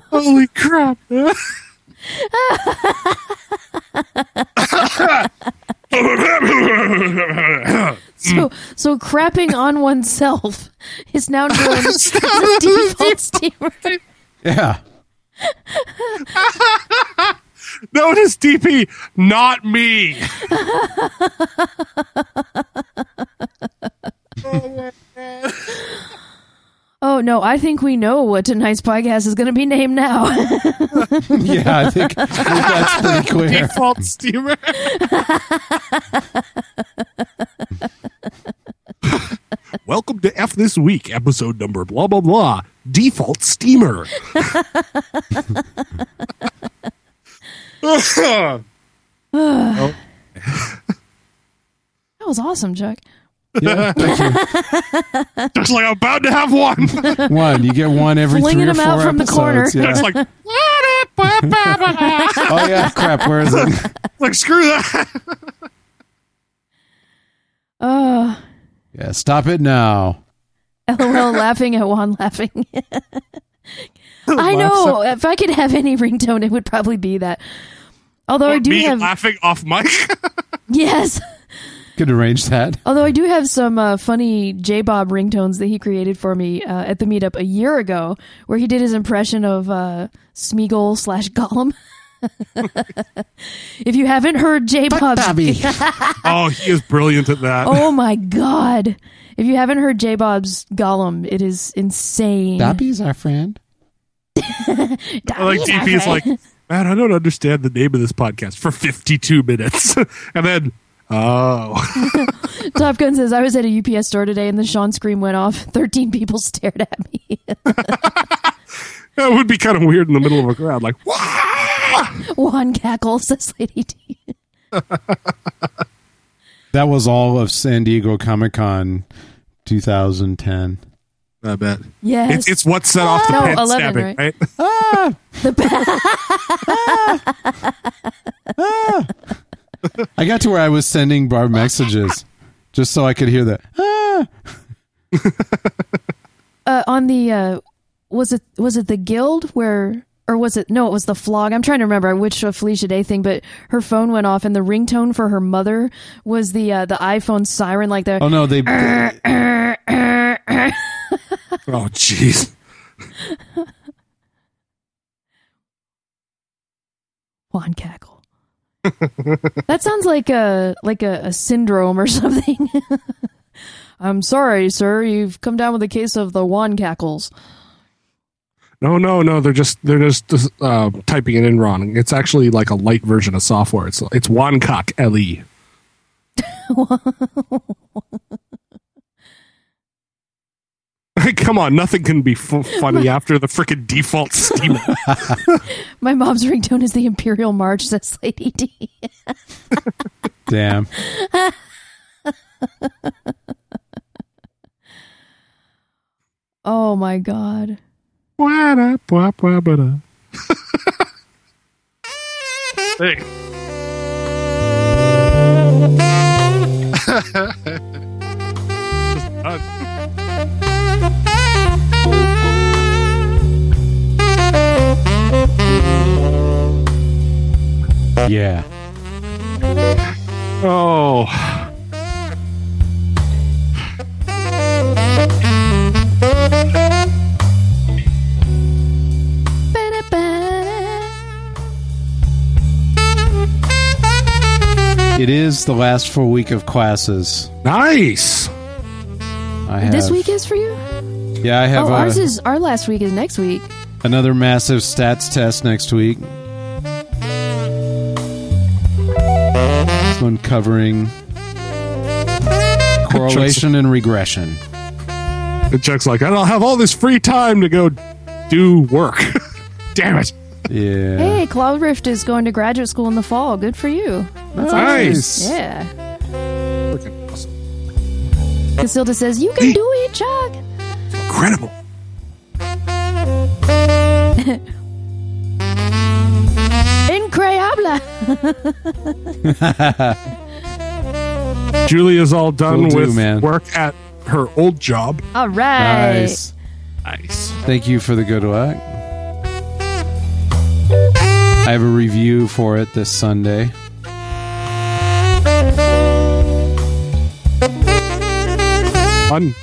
Holy crap! So, so crapping on oneself is now known as a default steamer. Yeah. Notice DP, not me. Oh no, I think we know what tonight's podcast is going to be named now. Yeah, I think, that's pretty clear. Default steamer. Welcome to F This Week, episode number blah, blah, blah. Default steamer. Oh, that was awesome, Chuck. Yeah, thank you. just like I'm about to have one. One, you get one every Flinging three or them four out from the episodes. corner. Yeah. It's like, oh yeah, crap. Where is it? like screw that. Oh, Yeah, stop it now. LOL laughing at Juan laughing. I know. If I could have any ringtone, it would probably be that. Although I do Me have laughing off mic. yes. Could arrange that. Although I do have some uh, funny J Bob ringtones that he created for me uh, at the meetup a year ago, where he did his impression of uh, Smeagol slash Gollum. if you haven't heard J Bob's, oh, he is brilliant at that. oh my god! If you haven't heard J Bob's Gollum, it is insane. Dobby's our friend. I like DP is like, man, I don't understand the name of this podcast for 52 minutes. and then, oh. Top Gun says I was at a UPS store today and the Sean scream went off. Thirteen people stared at me. That would be kind of weird in the middle of a crowd. Like, Wah! Juan cackles, says Lady D. That was all of San Diego Comic Con 2010. I bet. Yes, It's, it's what set off the No, pen 11, stabbing, right? right? Ah! I got to where I was sending Barb messages just so I could hear that. Ah! uh, on the uh, was it was it the guild where or was it no it was the flog i'm trying to remember which felicia day thing but her phone went off and the ringtone for her mother was the uh, the iphone siren like the Oh no, they Oh, jeez. Juan cackle that sounds like a like a, a syndrome or something i'm sorry sir you've come down with a case of the Juan cackles No, no, no. They're just they're just uh, typing it in wrong. It's actually like a light version of software. It's it's Wancock LE. Come on, nothing can be f- funny after the freaking default Steam. my mom's ringtone is the imperial march says lady d damn. oh my god Wada, bwa, bwa, bada. hey. Yeah. Oh. It is the last full week of classes. Nice. I have, this week is for you Yeah, I have oh a- ours is our last week is next week another massive stats test next week. This one covering Correlation and regression. And Chuck's like, I'll have all this free time to go do work. Damn it. Yeah. Hey, Cloud Rift is going to graduate school in the fall. Good for you. That's Nice. awesome. Yeah. Freaking awesome. Casilda says, You can do it, Chuck. Incredible. Increíble. Julia's all done Will do, with man. work at her old job. All right. Nice. Nice. Thank you for the good luck. I have a review for it this Sunday. Fun.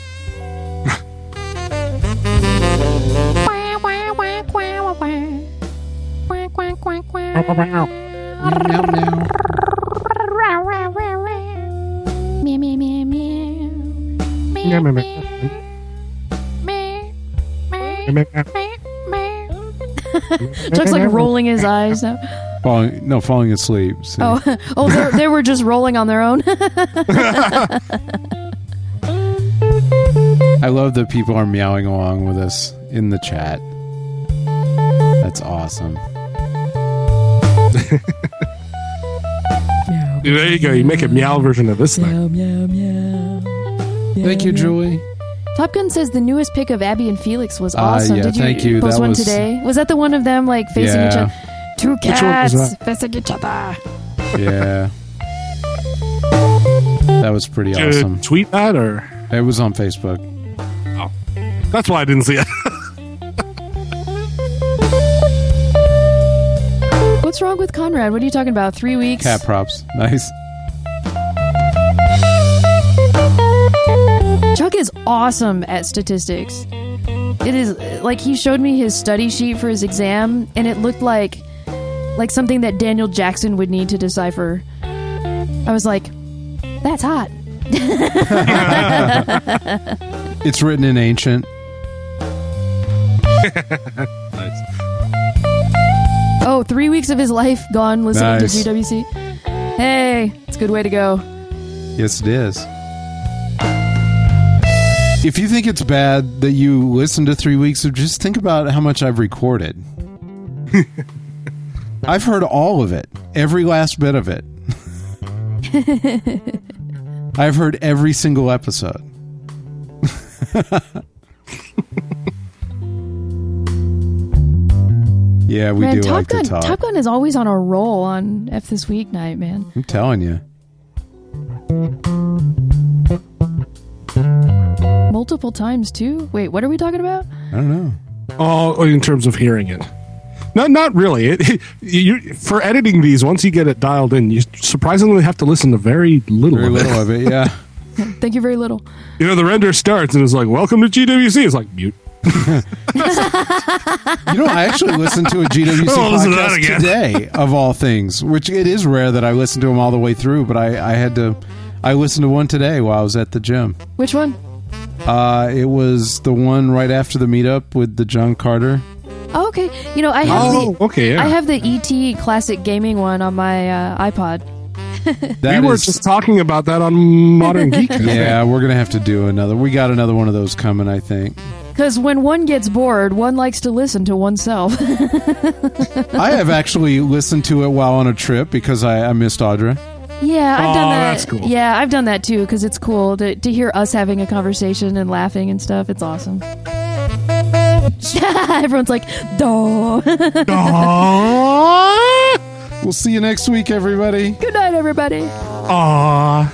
Chuck's like rolling his eyes now. Falling, no, falling asleep. See? Oh, oh, they're- they were just rolling on their own. I love that people are meowing along with us in the chat. That's awesome. There you go. You make a meow version of this thing. meow, meow. Thank you, Julie. Top Gun says the newest pick of Abby and Felix was Ah, awesome. yeah, Did you, thank you. post That one was- today? Was that the one of them like facing each other? Two cats that? facing each other. Yeah. that was pretty Did awesome. tweet that or? It was on Facebook. That's why I didn't see it. What's wrong with Conrad? What are you talking about? Three weeks? Cat props. Nice. Chuck is awesome at statistics. It is like he showed me his study sheet for his exam, and it looked like like something that Daniel Jackson would need to decipher. I was like, "That's hot." It's written in ancient. Oh, three weeks of his life gone listening Nice. to GWC. Hey, it's a good way to go. Yes, it is. If you think it's bad that you listen to three weeks of, just think about how much I've recorded. I've heard all of it, every last bit of it. I've heard every single episode. yeah, we man, do Top like Gun, to talk. Top Gun is always on a roll on F this weeknight, man. I'm telling you. Multiple times too. Wait, what are we talking about? I don't know. Oh, oh in terms of hearing it. No, not really. It, you, for editing these, once you get it dialed in, you surprisingly have to listen to very little Very of little it. of it, yeah. Thank you very little. You know, the render starts and it's like, "Welcome to GWC." It's like mute. You know, I actually listened to a GWC Oh, listen to podcast today, of all things. Which it is rare that I listen to them all the way through, but I, I had to. I listened to one today while I was at the gym. Which one? Uh, it was the one right after the meetup with the John Carter. Oh, okay. You know, I have Oh, the okay, yeah. I have the ET classic gaming one on my uh, iPod. That we were is- just talking about that on Modern Geek. yeah, we're gonna have to do another. We got another one of those coming, I think. Because when one gets bored, one likes to listen to oneself. I have actually listened to it while on a trip because I, I missed Audra. yeah, I've Oh, done that. that's cool. Yeah, I've done that too because it's cool to, to hear us having a conversation and laughing and stuff. It's awesome. Everyone's like, duh. Aww. We'll see you next week, everybody. Good night, everybody. Aww.